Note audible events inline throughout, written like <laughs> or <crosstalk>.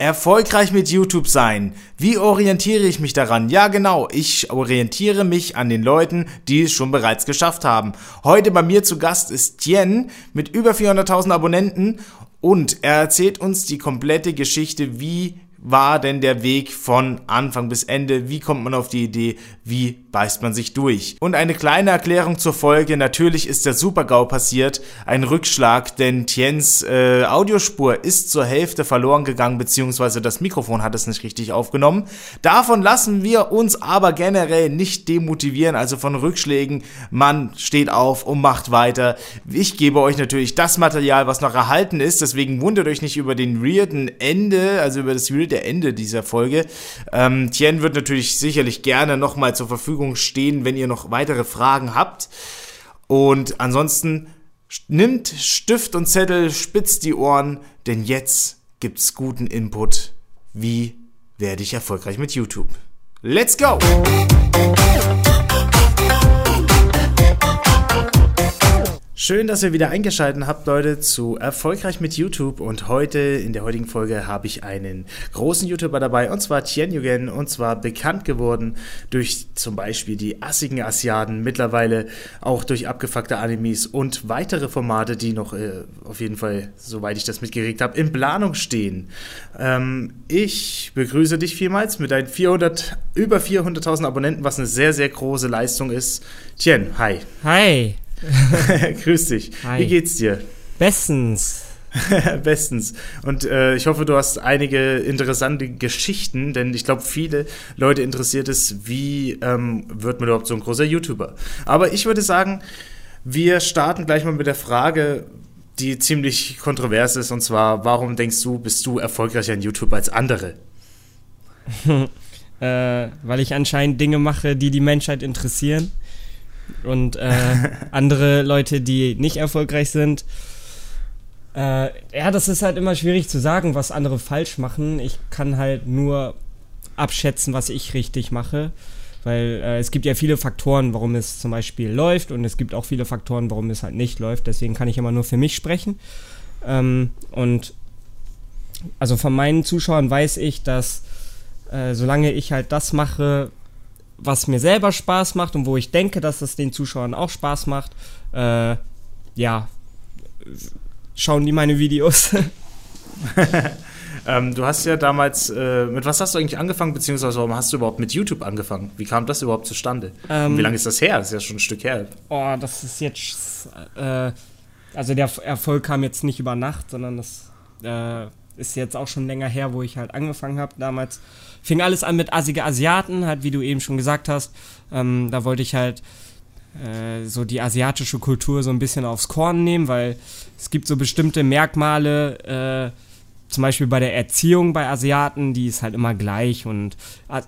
Erfolgreich mit YouTube sein. Wie orientiere ich mich daran? Ja, genau. Ich orientiere mich an den Leuten, die es schon bereits geschafft haben. Heute bei mir zu Gast ist Tien mit über 400.000 Abonnenten und er erzählt uns die komplette Geschichte, wie war denn der Weg von Anfang bis Ende? Wie kommt man auf die Idee? Wie beißt man sich durch? Und eine kleine Erklärung zur Folge. Natürlich ist der Super-GAU passiert. Ein Rückschlag, denn Tiens äh, Audiospur ist zur Hälfte verloren gegangen, beziehungsweise das Mikrofon hat es nicht richtig aufgenommen. Davon lassen wir uns aber generell nicht demotivieren, also von Rückschlägen. Man steht auf und macht weiter. Ich gebe euch natürlich das Material, was noch erhalten ist. Deswegen wundert euch nicht über den weirden Ende, also über das weirde Ende dieser Folge. Ähm, Tien wird natürlich sicherlich gerne nochmal zur Verfügung stehen, wenn ihr noch weitere Fragen habt. Und ansonsten nimmt Stift und Zettel, spitzt die Ohren, denn jetzt gibt's guten Input. Wie werde ich erfolgreich mit YouTube? Let's go! Schön, dass ihr wieder eingeschaltet habt, Leute, zu Erfolgreich mit YouTube. Und heute, in der heutigen Folge, habe ich einen großen YouTuber dabei, und zwar Tien Yugen, und zwar bekannt geworden durch zum Beispiel die assigen Asiaten, mittlerweile auch durch abgefuckte Animes und weitere Formate, die noch äh, auf jeden Fall, soweit ich das mitgeregt habe, in Planung stehen. Ähm, ich begrüße dich vielmals mit deinen 400, über 400.000 Abonnenten, was eine sehr, sehr große Leistung ist. Tien, hi. Hi. <laughs> Grüß dich. Hi. Wie geht's dir? Bestens. <laughs> Bestens. Und äh, ich hoffe, du hast einige interessante Geschichten, denn ich glaube, viele Leute interessiert es, wie ähm, wird man überhaupt so ein großer YouTuber. Aber ich würde sagen, wir starten gleich mal mit der Frage, die ziemlich kontrovers ist, und zwar, warum denkst du, bist du erfolgreicher in YouTube als andere? <laughs> äh, weil ich anscheinend Dinge mache, die die Menschheit interessieren und äh, <laughs> andere Leute, die nicht erfolgreich sind. Äh, ja, das ist halt immer schwierig zu sagen, was andere falsch machen. Ich kann halt nur abschätzen, was ich richtig mache. Weil äh, es gibt ja viele Faktoren, warum es zum Beispiel läuft und es gibt auch viele Faktoren, warum es halt nicht läuft. Deswegen kann ich immer nur für mich sprechen. Ähm, und also von meinen Zuschauern weiß ich, dass äh, solange ich halt das mache, was mir selber Spaß macht und wo ich denke, dass es den Zuschauern auch Spaß macht, äh, ja, schauen die meine Videos. <laughs> ähm, du hast ja damals, äh, mit was hast du eigentlich angefangen, beziehungsweise warum hast du überhaupt mit YouTube angefangen? Wie kam das überhaupt zustande? Ähm, wie lange ist das her? Das ist ja schon ein Stück her. Oh, das ist jetzt, äh, also der Erfolg kam jetzt nicht über Nacht, sondern das äh, ist jetzt auch schon länger her, wo ich halt angefangen habe damals fing alles an mit assige Asiaten, halt wie du eben schon gesagt hast. Ähm, da wollte ich halt äh, so die asiatische Kultur so ein bisschen aufs Korn nehmen, weil es gibt so bestimmte Merkmale, äh, zum Beispiel bei der Erziehung bei Asiaten, die ist halt immer gleich. Und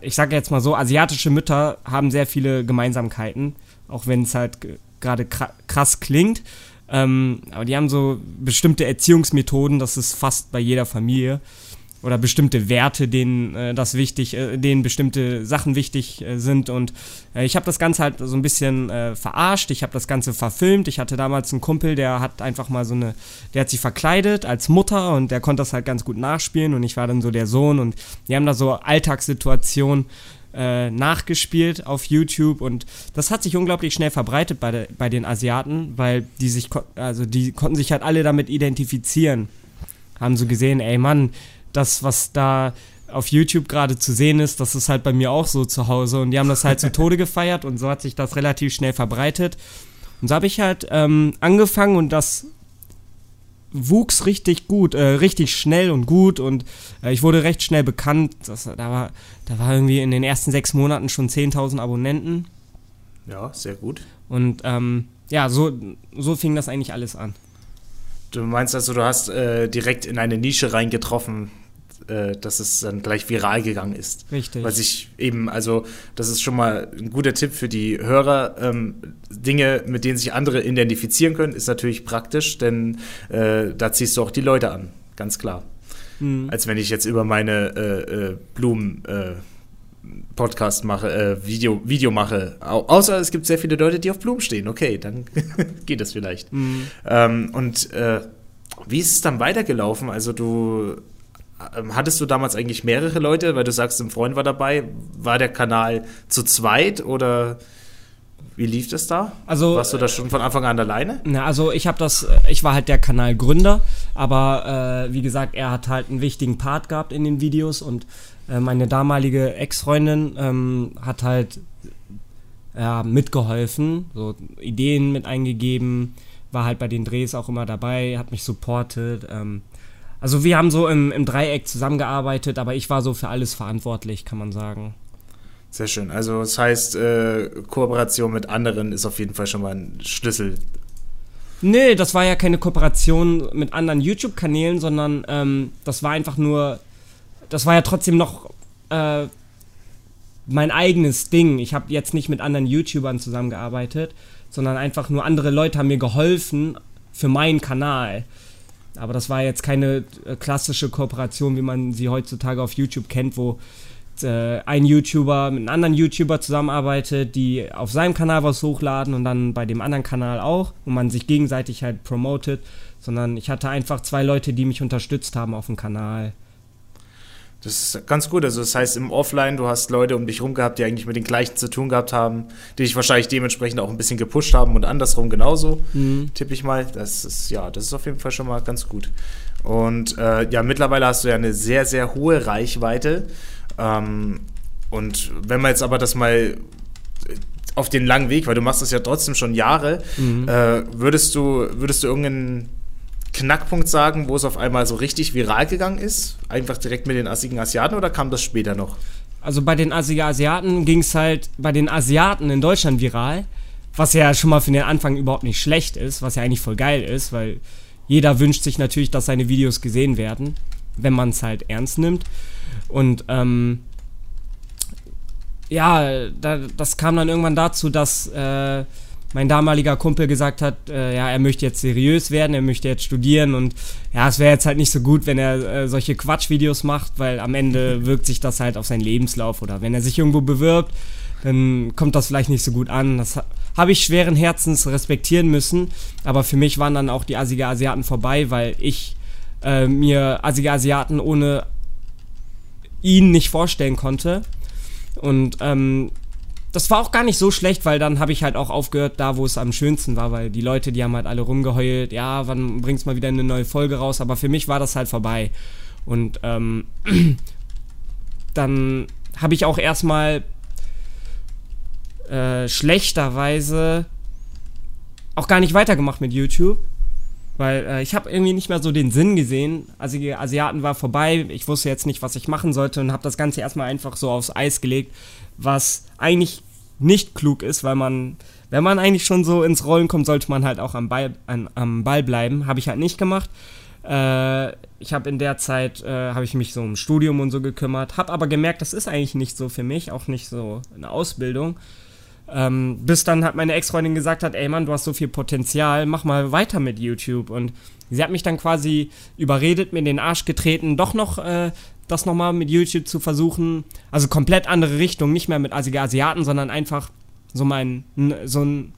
ich sage jetzt mal so, asiatische Mütter haben sehr viele Gemeinsamkeiten, auch wenn es halt gerade krass klingt. Ähm, aber die haben so bestimmte Erziehungsmethoden, das ist fast bei jeder Familie. Oder bestimmte Werte, denen äh, das wichtig, äh, denen bestimmte Sachen wichtig äh, sind. Und äh, ich habe das Ganze halt so ein bisschen äh, verarscht, ich habe das Ganze verfilmt. Ich hatte damals einen Kumpel, der hat einfach mal so eine, der hat sich verkleidet als Mutter und der konnte das halt ganz gut nachspielen. Und ich war dann so der Sohn. Und wir haben da so Alltagssituationen äh, nachgespielt auf YouTube und das hat sich unglaublich schnell verbreitet bei, de, bei den Asiaten, weil die sich, also die konnten sich halt alle damit identifizieren. Haben so gesehen, ey Mann, das, was da auf YouTube gerade zu sehen ist, das ist halt bei mir auch so zu Hause. Und die haben das halt zu <laughs> Tode gefeiert und so hat sich das relativ schnell verbreitet. Und so habe ich halt ähm, angefangen und das wuchs richtig gut, äh, richtig schnell und gut und äh, ich wurde recht schnell bekannt. Das, da, war, da war irgendwie in den ersten sechs Monaten schon 10.000 Abonnenten. Ja, sehr gut. Und ähm, ja, so, so fing das eigentlich alles an. Du meinst also, du hast äh, direkt in eine Nische reingetroffen, äh, dass es dann gleich viral gegangen ist. Richtig. Weil sich eben, also das ist schon mal ein guter Tipp für die Hörer. Ähm, Dinge, mit denen sich andere identifizieren können, ist natürlich praktisch, denn äh, da ziehst du auch die Leute an, ganz klar. Mhm. Als wenn ich jetzt über meine äh, äh, Blumen äh, Podcast mache, äh, Video, Video mache. Au außer es gibt sehr viele Leute, die auf Blumen stehen. Okay, dann <laughs> geht das vielleicht. Mhm. Ähm, und äh, wie ist es dann weitergelaufen? Also du hattest du damals eigentlich mehrere Leute, weil du sagst, ein Freund war dabei. War der Kanal zu zweit oder wie lief das da? Also, Warst du da schon von Anfang an alleine? Na, also ich habe das, ich war halt der Kanalgründer, aber äh, wie gesagt, er hat halt einen wichtigen Part gehabt in den Videos und äh, meine damalige Ex-Freundin ähm, hat halt ja, mitgeholfen, so Ideen mit eingegeben, war halt bei den Drehs auch immer dabei, hat mich supportet. Ähm, also wir haben so im, im Dreieck zusammengearbeitet, aber ich war so für alles verantwortlich, kann man sagen. Sehr schön. Also das heißt, äh, Kooperation mit anderen ist auf jeden Fall schon mal ein Schlüssel. Nee, das war ja keine Kooperation mit anderen YouTube-Kanälen, sondern ähm, das war einfach nur, das war ja trotzdem noch äh, mein eigenes Ding. Ich habe jetzt nicht mit anderen YouTubern zusammengearbeitet, sondern einfach nur andere Leute haben mir geholfen für meinen Kanal. Aber das war jetzt keine äh, klassische Kooperation, wie man sie heutzutage auf YouTube kennt, wo äh, ein YouTuber mit einem anderen YouTuber zusammenarbeitet, die auf seinem Kanal was hochladen und dann bei dem anderen Kanal auch und man sich gegenseitig halt promotet, sondern ich hatte einfach zwei Leute, die mich unterstützt haben auf dem Kanal. Das ist ganz gut. Also das heißt, im Offline, du hast Leute um dich rum gehabt, die eigentlich mit den gleichen zu tun gehabt haben, die dich wahrscheinlich dementsprechend auch ein bisschen gepusht haben und andersrum genauso, mhm. tippe ich mal. Das ist, ja, das ist auf jeden Fall schon mal ganz gut. Und äh, ja, mittlerweile hast du ja eine sehr, sehr hohe Reichweite. Ähm, und wenn man jetzt aber das mal auf den langen Weg, weil du machst das ja trotzdem schon Jahre, mhm. äh, würdest du, würdest du irgendeinen Knackpunkt sagen, wo es auf einmal so richtig viral gegangen ist? Einfach direkt mit den assigen Asiaten oder kam das später noch? Also bei den assigen Asiaten ging es halt bei den Asiaten in Deutschland viral, was ja schon mal für den Anfang überhaupt nicht schlecht ist, was ja eigentlich voll geil ist, weil jeder wünscht sich natürlich, dass seine Videos gesehen werden, wenn man es halt ernst nimmt. Und ähm, ja, da, das kam dann irgendwann dazu, dass äh, mein damaliger Kumpel gesagt hat, äh, ja, er möchte jetzt seriös werden, er möchte jetzt studieren und ja, es wäre jetzt halt nicht so gut, wenn er äh, solche Quatschvideos macht, weil am Ende <laughs> wirkt sich das halt auf seinen Lebenslauf oder wenn er sich irgendwo bewirbt, dann kommt das vielleicht nicht so gut an. Das ha habe ich schweren Herzens respektieren müssen, aber für mich waren dann auch die assige Asiaten vorbei, weil ich äh, mir assige Asiaten ohne ihn nicht vorstellen konnte. Und ähm, das war auch gar nicht so schlecht, weil dann habe ich halt auch aufgehört, da wo es am schönsten war, weil die Leute, die haben halt alle rumgeheult, ja, wann bringst du mal wieder eine neue Folge raus, aber für mich war das halt vorbei. Und ähm, <clears throat> dann habe ich auch erstmal äh, schlechterweise auch gar nicht weitergemacht mit YouTube. Weil äh, ich habe irgendwie nicht mehr so den Sinn gesehen. Also die Asiaten war vorbei. Ich wusste jetzt nicht, was ich machen sollte und habe das Ganze erstmal einfach so aufs Eis gelegt, was eigentlich nicht klug ist, weil man, wenn man eigentlich schon so ins Rollen kommt, sollte man halt auch am Ball, an, am Ball bleiben. Habe ich halt nicht gemacht. Äh, ich habe in der Zeit, äh, habe ich mich so um Studium und so gekümmert, habe aber gemerkt, das ist eigentlich nicht so für mich, auch nicht so eine Ausbildung. Ähm, bis dann hat meine Ex-Freundin gesagt hat, ey Mann, du hast so viel Potenzial, mach mal weiter mit YouTube. Und sie hat mich dann quasi überredet, mir in den Arsch getreten, doch noch äh, das nochmal mit YouTube zu versuchen. Also komplett andere Richtung, nicht mehr mit Asiaten, sondern einfach so mein, so, ein,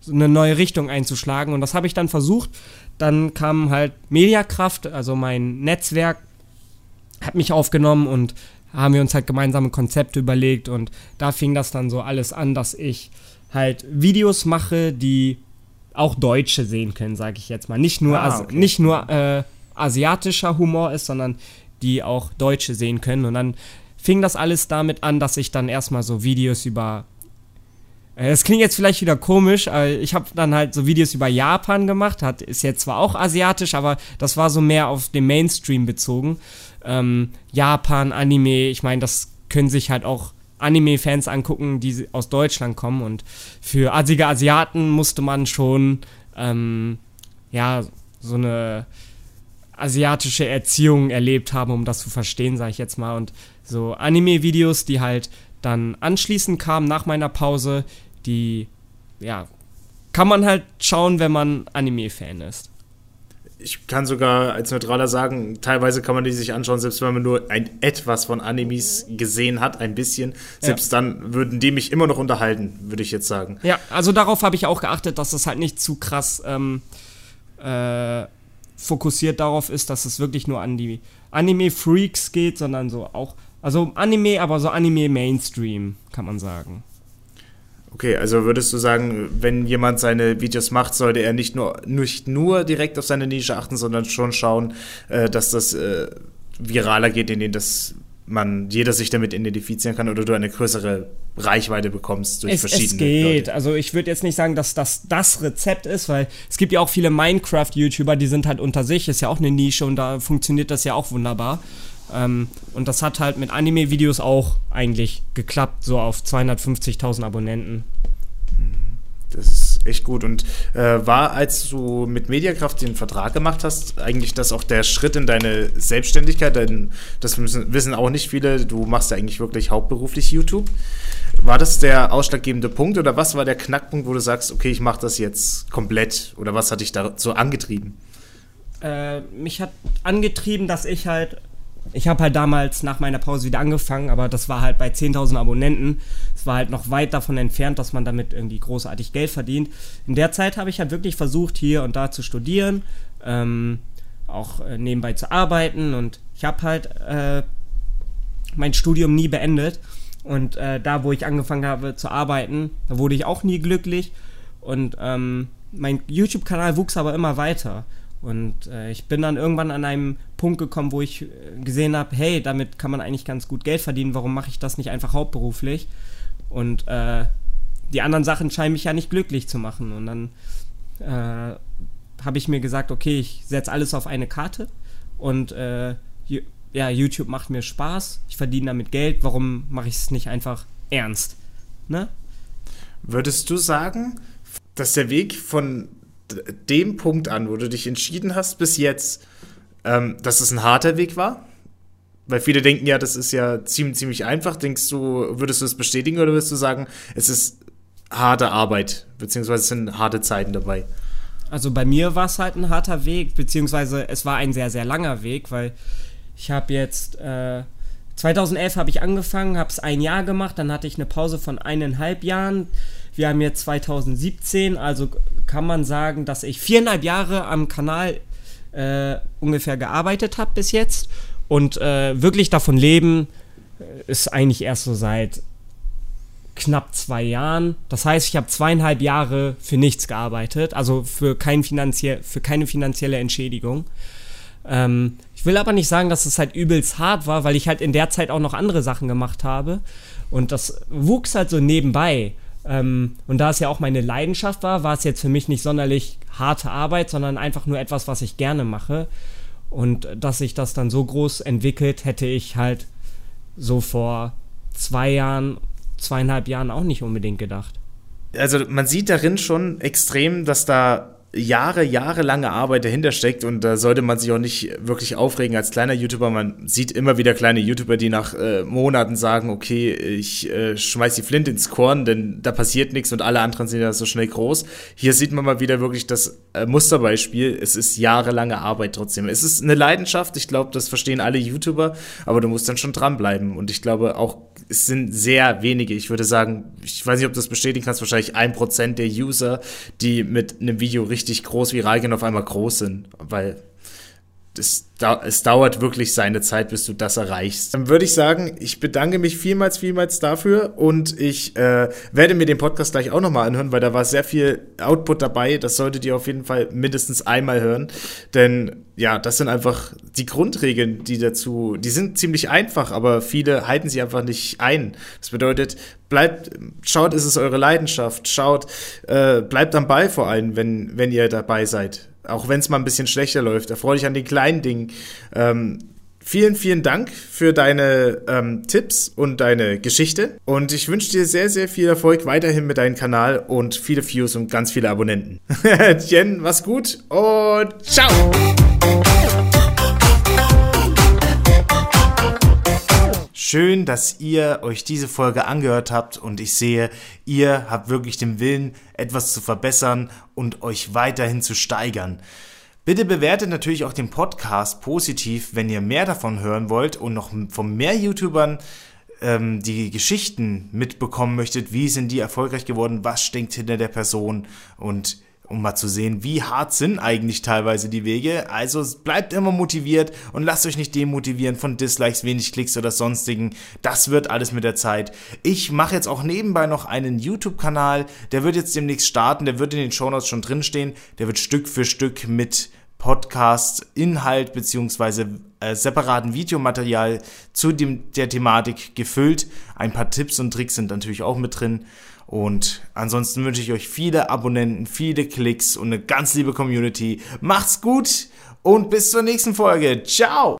so eine neue Richtung einzuschlagen. Und das habe ich dann versucht. Dann kam halt Mediakraft, also mein Netzwerk, hat mich aufgenommen und haben wir uns halt gemeinsame Konzepte überlegt und da fing das dann so alles an, dass ich halt Videos mache, die auch Deutsche sehen können, sage ich jetzt mal. Nicht nur, ah, okay. nicht nur äh, asiatischer Humor ist, sondern die auch Deutsche sehen können. Und dann fing das alles damit an, dass ich dann erstmal so Videos über äh, es klingt jetzt vielleicht wieder komisch, aber ich habe dann halt so Videos über Japan gemacht, hat, ist jetzt zwar auch asiatisch, aber das war so mehr auf den Mainstream bezogen ähm, Japan, Anime, ich meine, das können sich halt auch Anime-Fans angucken, die aus Deutschland kommen. Und für assige Asiaten musste man schon, ähm, ja, so eine asiatische Erziehung erlebt haben, um das zu verstehen, sage ich jetzt mal. Und so Anime-Videos, die halt dann anschließend kamen nach meiner Pause, die, ja, kann man halt schauen, wenn man Anime-Fan ist ich kann sogar als Neutraler sagen, teilweise kann man die sich anschauen, selbst wenn man nur ein etwas von Animes gesehen hat, ein bisschen. Selbst ja. dann würden die mich immer noch unterhalten, würde ich jetzt sagen. Ja, also darauf habe ich auch geachtet, dass das halt nicht zu krass ähm, äh, fokussiert darauf ist, dass es wirklich nur an die Anime-Freaks geht, sondern so auch, also Anime, aber so Anime-Mainstream, kann man sagen. Okay, also würdest du sagen, wenn jemand seine Videos macht, sollte er nicht nur, nicht nur direkt auf seine Nische achten, sondern schon schauen, äh, dass das äh, viraler geht, indem das man jeder sich damit identifizieren kann oder du eine größere Reichweite bekommst durch es, verschiedene. Es geht. Leute. Also ich würde jetzt nicht sagen, dass das das Rezept ist, weil es gibt ja auch viele Minecraft-YouTuber, die sind halt unter sich, ist ja auch eine Nische und da funktioniert das ja auch wunderbar. Ähm, und das hat halt mit Anime-Videos auch eigentlich geklappt, so auf 250.000 Abonnenten. Das ist echt gut. Und äh, war, als du mit Mediakraft den Vertrag gemacht hast, eigentlich das auch der Schritt in deine Selbstständigkeit? Denn das müssen, wissen auch nicht viele. Du machst ja eigentlich wirklich hauptberuflich YouTube. War das der ausschlaggebende Punkt oder was war der Knackpunkt, wo du sagst, okay, ich mache das jetzt komplett? Oder was hat dich da so angetrieben? Äh, mich hat angetrieben, dass ich halt ich habe halt damals nach meiner Pause wieder angefangen, aber das war halt bei 10.000 Abonnenten. Es war halt noch weit davon entfernt, dass man damit irgendwie großartig Geld verdient. In der Zeit habe ich halt wirklich versucht, hier und da zu studieren, ähm, auch äh, nebenbei zu arbeiten und ich habe halt äh, mein Studium nie beendet. Und äh, da, wo ich angefangen habe zu arbeiten, da wurde ich auch nie glücklich. Und ähm, mein YouTube-Kanal wuchs aber immer weiter. Und äh, ich bin dann irgendwann an einem Punkt gekommen, wo ich äh, gesehen habe, hey, damit kann man eigentlich ganz gut Geld verdienen, warum mache ich das nicht einfach hauptberuflich? Und äh, die anderen Sachen scheinen mich ja nicht glücklich zu machen. Und dann äh, habe ich mir gesagt, okay, ich setze alles auf eine Karte und äh, ja, YouTube macht mir Spaß, ich verdiene damit Geld, warum mache ich es nicht einfach ernst? Ne? Würdest du sagen, dass der Weg von dem Punkt an, wo du dich entschieden hast bis jetzt, ähm, dass es ein harter Weg war? Weil viele denken ja, das ist ja ziemlich, ziemlich einfach. Denkst du, würdest du es bestätigen oder würdest du sagen, es ist harte Arbeit, beziehungsweise es sind harte Zeiten dabei? Also bei mir war es halt ein harter Weg, beziehungsweise es war ein sehr, sehr langer Weg, weil ich habe jetzt, äh, 2011 habe ich angefangen, habe es ein Jahr gemacht, dann hatte ich eine Pause von eineinhalb Jahren. Wir haben jetzt 2017, also kann man sagen, dass ich viereinhalb Jahre am Kanal äh, ungefähr gearbeitet habe bis jetzt. Und äh, wirklich davon leben äh, ist eigentlich erst so seit knapp zwei Jahren. Das heißt, ich habe zweieinhalb Jahre für nichts gearbeitet, also für, kein finanziell, für keine finanzielle Entschädigung. Ähm, ich will aber nicht sagen, dass es halt übelst hart war, weil ich halt in der Zeit auch noch andere Sachen gemacht habe. Und das wuchs halt so nebenbei. Ähm, und da es ja auch meine Leidenschaft war, war es jetzt für mich nicht sonderlich harte Arbeit, sondern einfach nur etwas, was ich gerne mache. Und dass sich das dann so groß entwickelt, hätte ich halt so vor zwei Jahren, zweieinhalb Jahren auch nicht unbedingt gedacht. Also man sieht darin schon extrem, dass da Jahre, jahrelange Arbeit dahinter steckt und da sollte man sich auch nicht wirklich aufregen als kleiner YouTuber. Man sieht immer wieder kleine YouTuber, die nach äh, Monaten sagen, okay, ich äh, schmeiß die Flint ins Korn, denn da passiert nichts und alle anderen sind ja so schnell groß. Hier sieht man mal wieder wirklich das äh, Musterbeispiel. Es ist jahrelange Arbeit trotzdem. Es ist eine Leidenschaft, ich glaube, das verstehen alle YouTuber, aber du musst dann schon dranbleiben und ich glaube auch, es sind sehr wenige, ich würde sagen, ich weiß nicht, ob du das bestätigen kannst, wahrscheinlich ein Prozent der User, die mit einem Video richtig groß viral gehen, auf einmal groß sind, weil es, es, dauert wirklich seine Zeit, bis du das erreichst. Dann würde ich sagen, ich bedanke mich vielmals, vielmals dafür und ich äh, werde mir den Podcast gleich auch nochmal anhören, weil da war sehr viel Output dabei. Das solltet ihr auf jeden Fall mindestens einmal hören, denn ja, das sind einfach die Grundregeln, die dazu, die sind ziemlich einfach, aber viele halten sie einfach nicht ein. Das bedeutet, bleibt, schaut, ist es eure Leidenschaft, schaut, äh, bleibt am Ball vor allem, wenn, wenn ihr dabei seid auch wenn es mal ein bisschen schlechter läuft. Erfreue dich an den kleinen Dingen. Ähm, vielen, vielen Dank für deine ähm, Tipps und deine Geschichte. Und ich wünsche dir sehr, sehr viel Erfolg weiterhin mit deinem Kanal und viele Views und ganz viele Abonnenten. <laughs> Jen, mach's gut und ciao! Schön, dass ihr euch diese Folge angehört habt und ich sehe, ihr habt wirklich den Willen, etwas zu verbessern und euch weiterhin zu steigern. Bitte bewertet natürlich auch den Podcast positiv, wenn ihr mehr davon hören wollt und noch von mehr YouTubern ähm, die Geschichten mitbekommen möchtet. Wie sind die erfolgreich geworden? Was steckt hinter der Person? Und um mal zu sehen, wie hart sind eigentlich teilweise die Wege. Also bleibt immer motiviert und lasst euch nicht demotivieren von Dislikes, wenig Klicks oder sonstigen. Das wird alles mit der Zeit. Ich mache jetzt auch nebenbei noch einen YouTube-Kanal, der wird jetzt demnächst starten, der wird in den Shownotes schon drinstehen. Der wird Stück für Stück mit Podcast-Inhalt beziehungsweise äh, separaten Videomaterial zu dem, der Thematik gefüllt. Ein paar Tipps und Tricks sind natürlich auch mit drin. Und ansonsten wünsche ich euch viele Abonnenten, viele Klicks und eine ganz liebe Community. Macht's gut und bis zur nächsten Folge. Ciao!